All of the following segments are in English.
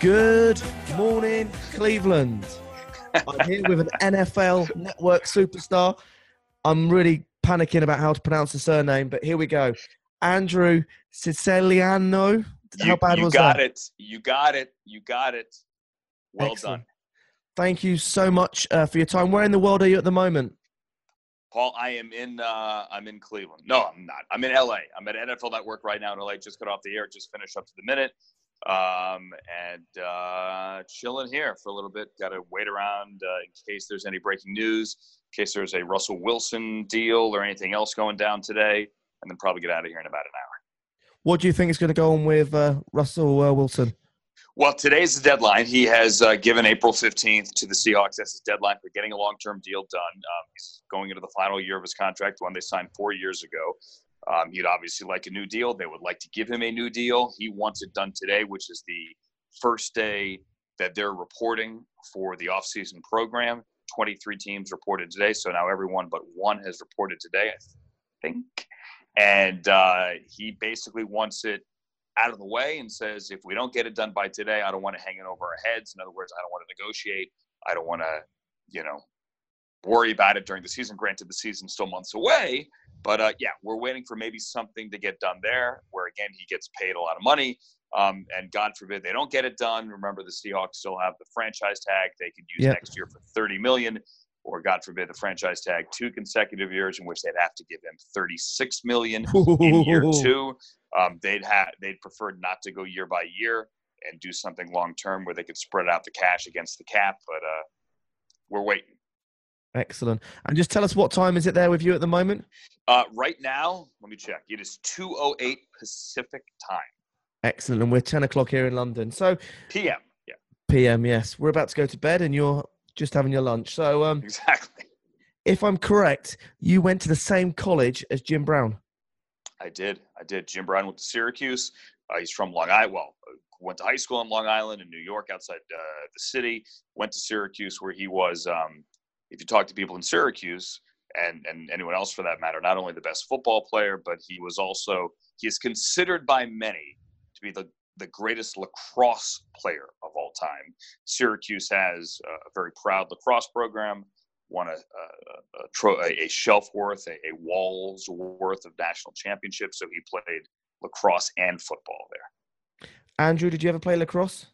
Good morning, Cleveland. I'm here with an NFL network superstar. I'm really panicking about how to pronounce the surname, but here we go. Andrew Siciliano. How You, bad you was got that? it. You got it. You got it. Well Excellent. done. Thank you so much uh, for your time. Where in the world are you at the moment? Paul, I am in uh I'm in Cleveland. No, I'm not. I'm in LA. I'm at NFL Network right now in LA. Just got off the air, just finished up to the minute. Um and uh chilling here for a little bit. Gotta wait around uh, in case there's any breaking news, in case there's a Russell Wilson deal or anything else going down today, and then probably get out of here in about an hour. What do you think is going to go on with uh, Russell uh, Wilson? Well, today's the deadline. He has uh, given April 15th to the Seahawks as his deadline for getting a long term deal done. Um, he's going into the final year of his contract, one they signed four years ago. Um, he'd obviously like a new deal. They would like to give him a new deal. He wants it done today, which is the first day that they're reporting for the offseason program. 23 teams reported today. So now everyone but one has reported today, I think. And uh, he basically wants it out of the way and says, if we don't get it done by today, I don't want to hang it over our heads. In other words, I don't want to negotiate. I don't want to, you know, worry about it during the season. Granted, the season's still months away, but uh, yeah, we're waiting for maybe something to get done there, where again he gets paid a lot of money. Um, and God forbid they don't get it done. Remember, the Seahawks still have the franchise tag they could use Yep. next year for 30 million, or God forbid the franchise tag two consecutive years in which they'd have to give him 36 million in year two. Um, they'd have they'd prefer not to go year by year and do something long term where they could spread out the cash against the cap. But uh, we're waiting. Excellent. And just tell us what time is it there with you at the moment? Uh, right now, let me check. It is 2:08 Pacific time, Excellent. And we're 10 o'clock here in London. So, PM. Yeah, PM, yes. We're about to go to bed and you're just having your lunch. So, um, exactly. if I'm correct, you went to the same college as Jim Brown. I did. I did. Jim Brown went to Syracuse. Uh, he's from Long Island. Well, went to high school in Long Island in New York, outside uh, the city. Went to Syracuse, where he was. Um, if you talk to people in Syracuse, and and anyone else for that matter, not only the best football player, but he was also he is considered by many to be the the greatest lacrosse player of all time. Syracuse has a very proud lacrosse program, won a, a, a, tro- a, a shelf worth, a, a wall's worth of national championships. So he played lacrosse and football there. Andrew, did you ever play lacrosse?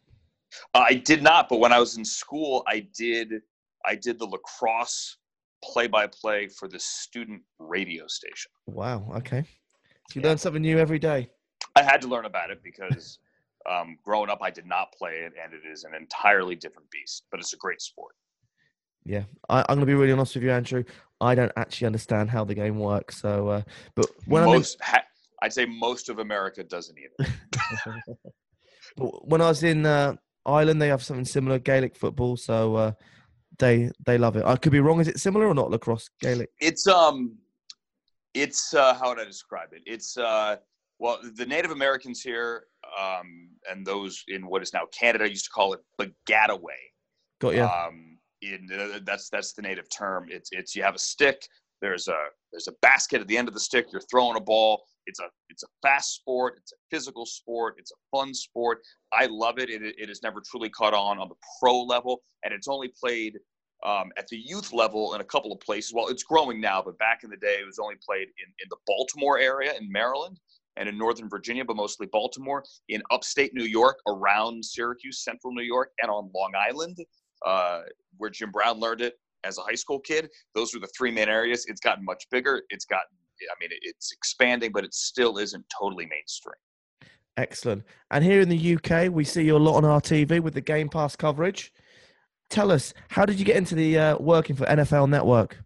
Uh, I did not, but when I was in school, I did. I did the lacrosse play-by-play for the student radio station. Wow. Okay. So you Yeah. learn something new every day. I had to learn about it because um, growing up, I did not play it, and it is an entirely different beast. But it's a great sport. Yeah. I, I'm going to be really honest with you, Andrew. I don't actually understand how the game works. So, uh, but when I'm in, most, ha- I'd say most of America doesn't either. but when I was in uh, Ireland, they have something similar, Gaelic football. So uh, they they love it. I could be wrong. Is it similar or not? Lacrosse, Gaelic. It's um, it's uh, how would I describe it? It's uh, well, the Native Americans here, um, and those in what is now Canada used to call it Bagataway. Got you. Um, in uh, that's that's the native term. It's it's you have a stick. There's a there's a basket at the end of the stick. You're throwing a ball. It's a it's a fast sport. It's a physical sport. It's a fun sport. I love it. It it has never truly caught on on the pro level, and it's only played um, at the youth level in a couple of places. Well, it's growing now, but back in the day, it was only played in in the Baltimore area in Maryland and in Northern Virginia, but mostly Baltimore, in upstate New York, around Syracuse, Central New York, and on Long Island uh, where Jim Brown learned it as a high school kid. Those are the three main areas. It's gotten much bigger. It's gotten, I mean, it's expanding, but it still isn't totally mainstream. Excellent. And here in the UK, we see you a lot on our TV with the Game Pass coverage. Tell us, how did you get into the uh, working for NFL Network?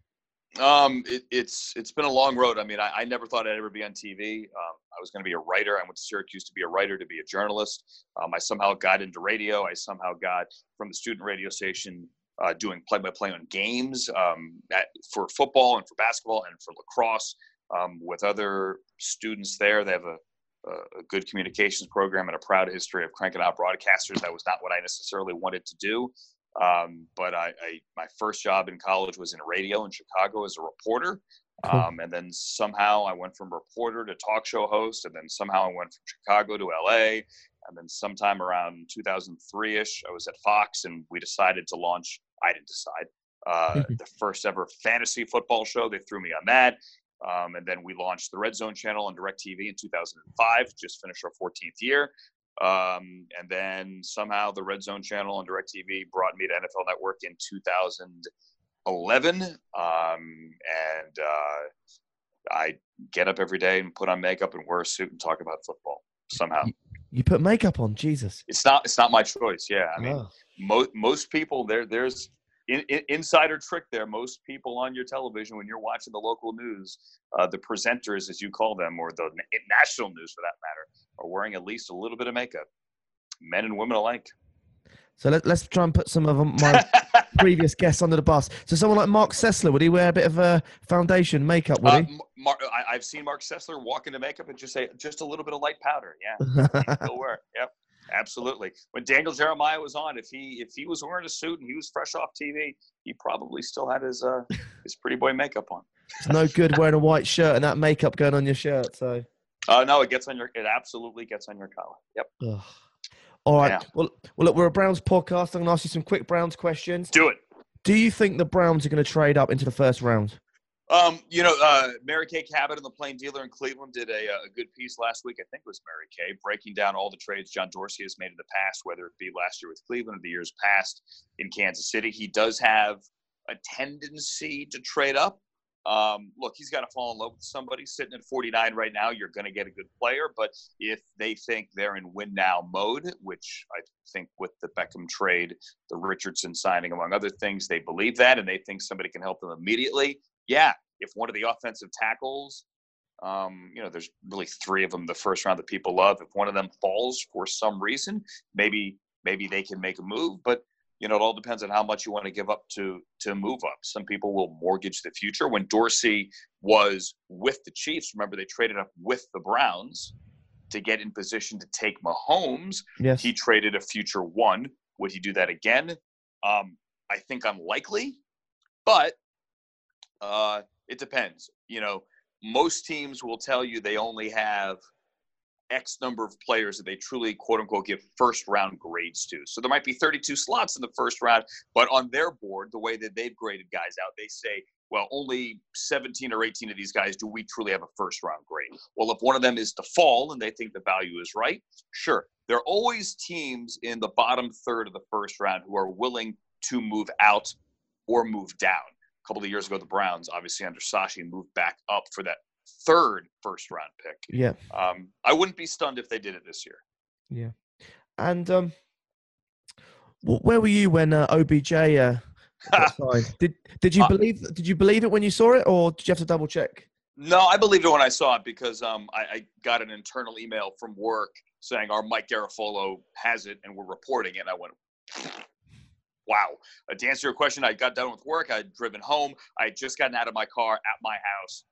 Um, it, it's it's been a long road. I mean, I, I never thought I'd ever be on TV. Um, I was going to be a writer. I went to Syracuse to be a writer, to be a journalist. Um, I somehow got into radio. I somehow got from the student radio station uh, doing play-by-play on games um, at, for football and for basketball and for lacrosse um, with other students there. They have a, a good communications program and a proud history of cranking out broadcasters. That was not what I necessarily wanted to do. Um, but I, I, my first job in college was in radio in Chicago as a reporter. Um, and then somehow I went from reporter to talk show host. And then somehow I went from Chicago to LA. And then sometime around 2003 ish, I was at Fox and we decided to launch, I didn't decide, uh, the first ever fantasy football show. They threw me on that. Um, and then we launched the Red Zone channel on DirecTV in 2005, just finished our 14th year. Um, and then somehow the Red Zone channel on DirecTV brought me to NFL Network in 2011. Um, and uh, I get up every day and put on makeup and wear a suit and talk about football somehow. You put makeup on, Jesus. It's not it's not my choice. Yeah, I mean, Oh. most most people there there's in, in, insider trick there. Most people on your television when you're watching the local news, uh, the presenters as you call them, or the na- national news for that matter, are wearing at least a little bit of makeup. Men and women alike. So let, let's try and put some of my previous guests under the bus. So someone like Marc Sessler, would he wear a bit of a foundation makeup? Would Uh, he? M- Mar- I, I've seen Marc Sessler walk into makeup and just say just a little bit of light powder. Yeah, he'll wear. it. Yep, absolutely. When Daniel Jeremiah was on, if he if he was wearing a suit and he was fresh off TV, he probably still had his uh his pretty boy makeup on. it's no good wearing a white shirt and that makeup going on your shirt. So. Uh, no, it gets on your. It absolutely gets on your collar. Yep. All right. Yeah. Well, well, look, we're a Browns podcast. I'm going to ask you some quick Browns questions. Do it. Do you think the Browns are going to trade up into the first round? Um, you know, uh, Mary Kay Cabot and the Plain Dealer in Cleveland did a, uh, a good piece last week. I think it was Mary Kay breaking down all the trades John Dorsey has made in the past, whether it be last year with Cleveland or the years past in Kansas City. He does have a tendency to trade up. Um, look, he's got to fall in love with somebody. Sitting at 49 right now, you're going to get a good player. But if they think they're in win now mode, which I think with the Beckham trade, the Richardson signing, among other things, they believe that and they think somebody can help them immediately. Yeah, if one of the offensive tackles, um, you know, there's really three of them the first round that people love. If one of them falls for some reason, maybe maybe they can make a move. But you know, it all depends on how much you want to give up to to move up. Some people will mortgage the future. When Dorsey was with the Chiefs, remember they traded up with the Browns to get in position to take Mahomes. Yes. He traded a future one. Would he do that again? Um, I think unlikely, but uh, it depends. You know, most teams will tell you they only have X number of players that they truly, quote unquote, give first round grades to. So there might be 32 slots in the first round, but on their board, the way that they've graded guys out, they say, well, only 17 or 18 of these guys do we truly have a first round grade. Well, if one of them is to fall and they think the value is right, sure. There are always teams in the bottom third of the first round who are willing to move out or move down. A couple of years ago, the Browns, obviously under Sashi, moved back up for that third first round pick. Yeah. Um, I wouldn't be stunned if they did it this year. Yeah. And um, where were you when uh, OBJ uh? Did Did you Uh, believe Did you believe it when you saw it, or did you have to double check? No, I believed it when I saw it because um, I, I got an internal email from work saying our Mike Garafolo has it and we're reporting it. And I went, wow. Uh, to answer your question, I got done with work. I'd driven home. I had just gotten out of my car at my house,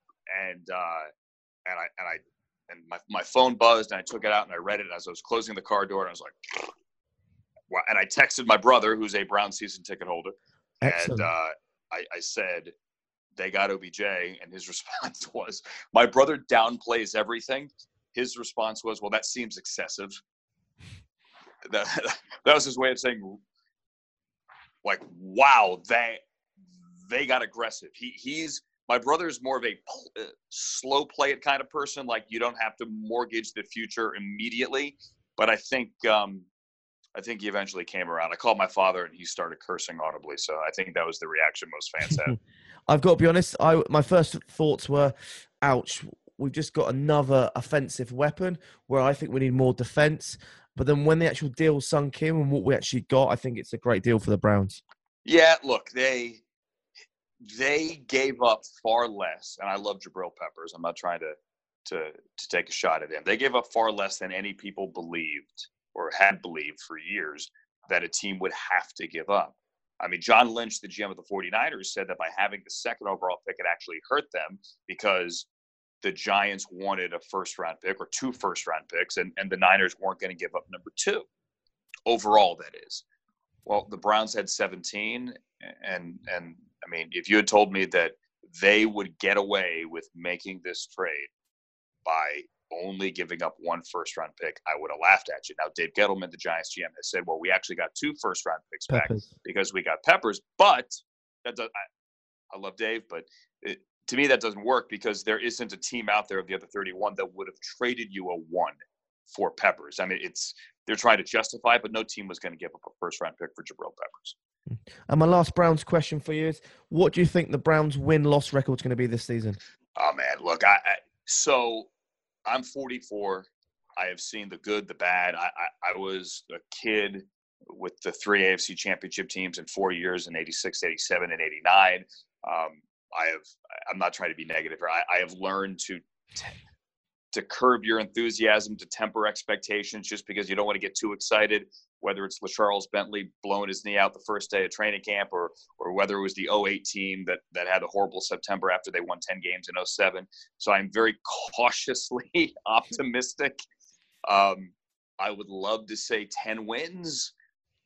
and uh, and I and I and my, my phone buzzed, and I took it out and I read it as I was closing the car door, and I was like, wow. And I texted my brother, who's a Brown season ticket holder, Excellent. and uh, I, I said they got OBJ, and his response was, "My brother downplays everything." His response was, "Well, that seems excessive." That, that was his way of saying, like, "Wow, they they got aggressive." He he's my brother is more of a pl- uh, slow play it kind of person. Like you don't have to mortgage the future immediately. But I think um, I think he eventually came around. I called my father, and he started cursing audibly. So I think that was the reaction most fans had. I've got to be honest. I my first thoughts were, "Ouch, we've just got another offensive weapon where I think we need more defense." But then when the actual deal sunk in and what we actually got, I think it's a great deal for the Browns. Yeah, look, they they gave up far less, and I love Jabril Peppers. I'm not trying to to to take a shot at him. They gave up far less than any people believed or had believed for years that a team would have to give up. I mean, John Lynch, the GM of the 49ers, said that by having the second overall pick, it actually hurt them because the Giants wanted a first round pick or two first round picks, and, and the Niners weren't going to give up number two overall, that is. Well, the Browns had 17, and and I mean, if you had told me that they would get away with making this trade by only giving up one first round pick, I would have laughed at you. Now, Dave Gettleman, the Giants GM, has said, well, we actually got two first round picks Peppers. back because we got Peppers, but that does, I, I love Dave, but it, to me, that doesn't work because there isn't a team out there of the other 31 that would have traded you a one for Peppers. I mean, it's they're trying to justify it, but no team was going to give up a first round pick for Jabril Peppers. And my last Browns question for you is: What do you think the Browns' win-loss record is going to be this season? Oh man, look, I, I so I'm 44. I have seen the good, the bad. I, I, I was a kid with the three AFC championship teams in four years in 86, 87, and 89. Um, I have, I'm not trying to be negative here. I, I have learned to, to curb your enthusiasm, to temper expectations just because you don't want to get too excited, whether it's LeCharles Bentley blowing his knee out the first day of training camp or, or whether it was the 08 team that, that had a horrible September after they won 10 games in 07. So I'm very cautiously optimistic. Um, I would love to say 10 wins.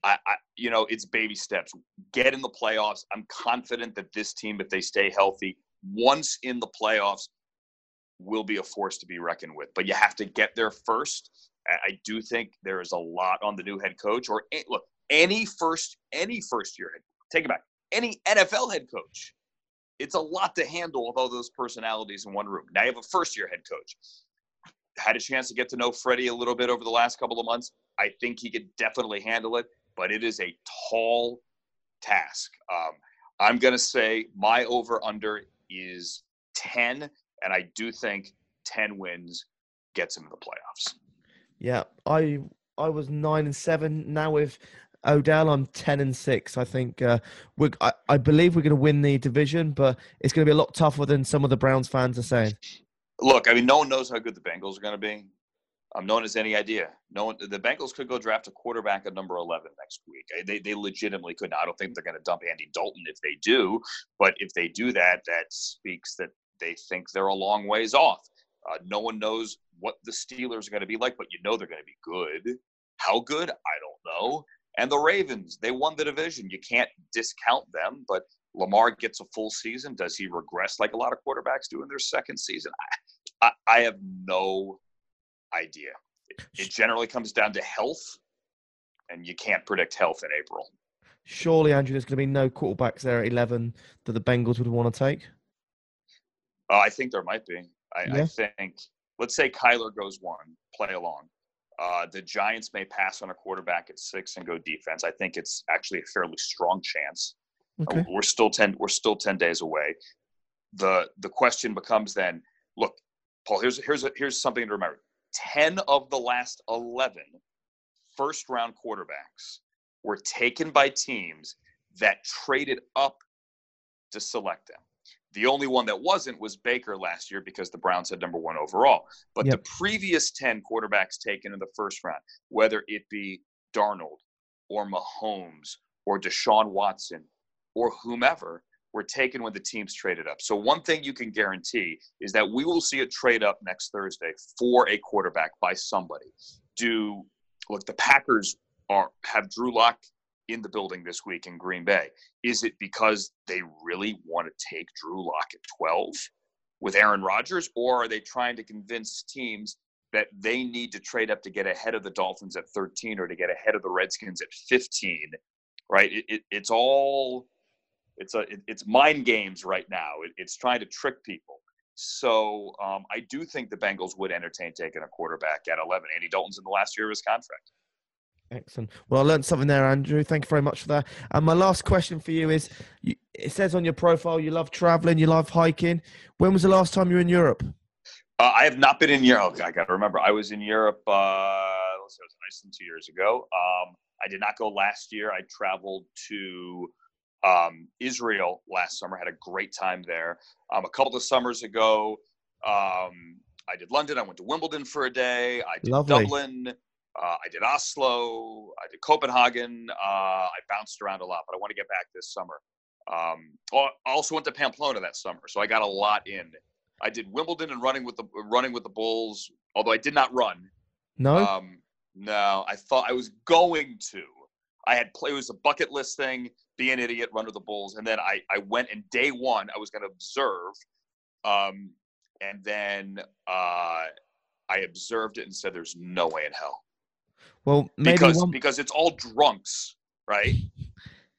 I, I, you know, it's baby steps. Get in the playoffs. I'm confident that this team, if they stay healthy, once in the playoffs, will be a force to be reckoned with. But you have to get there first. I do think there is a lot on the new head coach, or look, any first any first year head. Take it back. Any NFL head coach. It's a lot to handle with all those personalities in one room. Now you have a first year head coach. Had a chance to get to know Freddie a little bit over the last couple of months. I think he could definitely handle it, but it is a tall task. Um, I'm going to say my over under is 10 and I do think ten wins gets him to the playoffs. Yeah, I I was nine and seven. Now with Odell, I'm ten and six. I think uh, we I, I believe we're going to win the division, but it's going to be a lot tougher than some of the Browns fans are saying. Look, I mean, no one knows how good the Bengals are going to be. Um, no one has any idea. No one, the Bengals could go draft a quarterback at number 11 next week. They, they legitimately could. I don't think they're going to dump Andy Dalton if they do, but if they do that, that speaks that they think they're a long ways off. Uh, no one knows what the Steelers are going to be like, but you know they're going to be good. How good? I don't know. And the Ravens, they won the division. You can't discount them, but Lamar gets a full season. Does he regress like a lot of quarterbacks do in their second season? I, I, I have no idea. It, it generally comes down to health, and you can't predict health in April. Surely, Andrew, there's going to be no quarterbacks there at 11 that the Bengals would want to take. Uh, I think there might be. I, Yeah. I think, let's say Kyler goes one, play along. Uh, the Giants may pass on a quarterback at six and go defense. I think it's actually a fairly strong chance. Uh, We're still ten. We're still ten days away. the The question becomes then: Look, Paul. Here's here's a, here's something to remember. Ten of the last 11 first round quarterbacks were taken by teams that traded up to select them. The only one that wasn't was Baker last year because the Browns had number one overall. But Yep. the previous 10 quarterbacks taken in the first round, whether it be Darnold or Mahomes or Deshaun Watson or whomever, were taken when the teams traded up. So one thing you can guarantee is that we will see a trade up next Thursday for a quarterback by somebody. Do look the Packers are have Drew Lock in the building this week in Green Bay. Is it because they really want to take Drew Lock at 12 with Aaron Rodgers, or are they trying to convince teams that they need to trade up to get ahead of the Dolphins at 13 or to get ahead of the Redskins at 15? Right? It, it, it's all it's a it, it's mind games right now. It, it's trying to trick people. So um, I do think the Bengals would entertain taking a quarterback at 11. Andy Dalton's in the last year of his contract. Excellent. Well, I learned something there, Andrew. Thank you very much for that. And my last question for you is: you, it says on your profile you love traveling, you love hiking. When was the last time you were in Europe? Uh, I have not been in Europe. I got to remember. I was in Europe. Uh, let's see, I was in Iceland two years ago. Um, I did not go last year. I traveled to um, Israel last summer. Had a great time there. Um, a couple of summers ago, um, I did London. I went to Wimbledon for a day. I did Lovely. Dublin. Uh, I did Oslo. I did Copenhagen. Uh, I bounced around a lot, but I want to get back this summer. Um, I also went to Pamplona that summer, so I got a lot in. I did Wimbledon and running with the running with the Bulls, although I did not run. No. Um, no, I thought I was going to. I had play. It was a bucket list thing. Be an idiot, run with the Bulls, and then I I went and day one I was going to observe, um, and then uh, I observed it and said, "There's no way in hell." Well, maybe because one. because it's all drunks, right?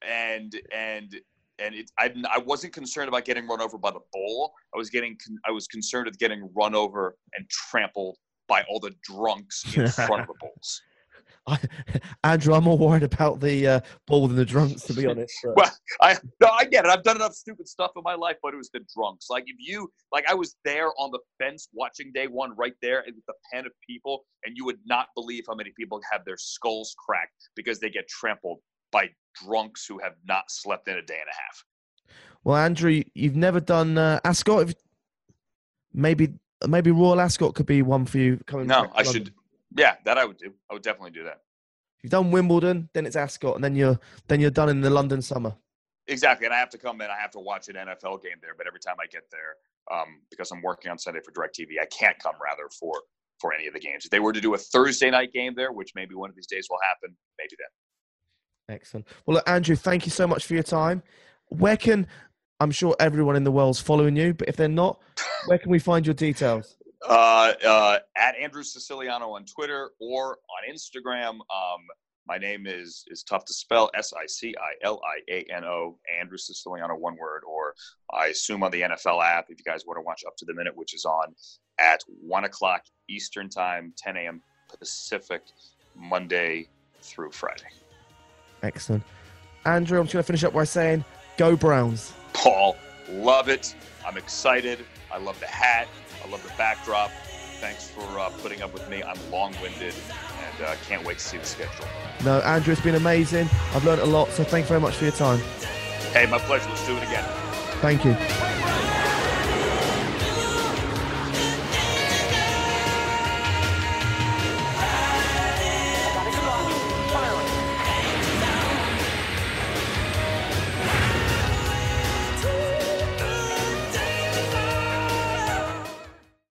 And and and it, I I wasn't concerned about getting run over by the bull. I was getting I was concerned with getting run over and trampled by all the drunks in front of the bulls. I, Andrew, I'm more worried about the uh, ball than the drunks, to be honest. but- Well, I no, I get it. I've done enough stupid stuff in my life, but it was the drunks. Like if you like, I was there on the fence watching day one, right there with the pen of people, and you would not believe how many people have their skulls cracked because they get trampled by drunks who have not slept in a day and a half. Well, Andrew, you've never done uh, Ascot. If- Maybe maybe Royal Ascot could be one for you. Coming No, I should. Yeah, that I would do. I would definitely do that. If you've done Wimbledon, then it's Ascot, and then you're then you're done in the London summer. Exactly, and I have to come in. I have to watch an NFL game there. But every time I get there, um, because I'm working on Sunday for Directv, I can't come rather for for any of the games. If they were to do a Thursday night game there, which maybe one of these days will happen, maybe then. Excellent. Well, look, Andrew, thank you so much for your time. Where can I'm sure everyone in the world's following you, but if they're not, where can we find your details? Uh, uh, at Andrew Siciliano on Twitter or on Instagram. Um, my name is is tough to spell. S I C I L I A N O. Andrew Siciliano, one word. Or I assume on the NFL app if you guys want to watch up to the minute, which is on at one o'clock Eastern time, 10 a.m. Pacific, Monday through Friday. Excellent. Andrew, I'm just going to finish up by saying, go Browns. Paul, love it. I'm excited. I love the hat. I love the backdrop. Thanks for uh, putting up with me. I'm long-winded and uh, can't wait to see the schedule. No, Andrew, it's been amazing. I've learned a lot, so thank you very much for your time. Hey, my pleasure. Let's do it again. Thank you.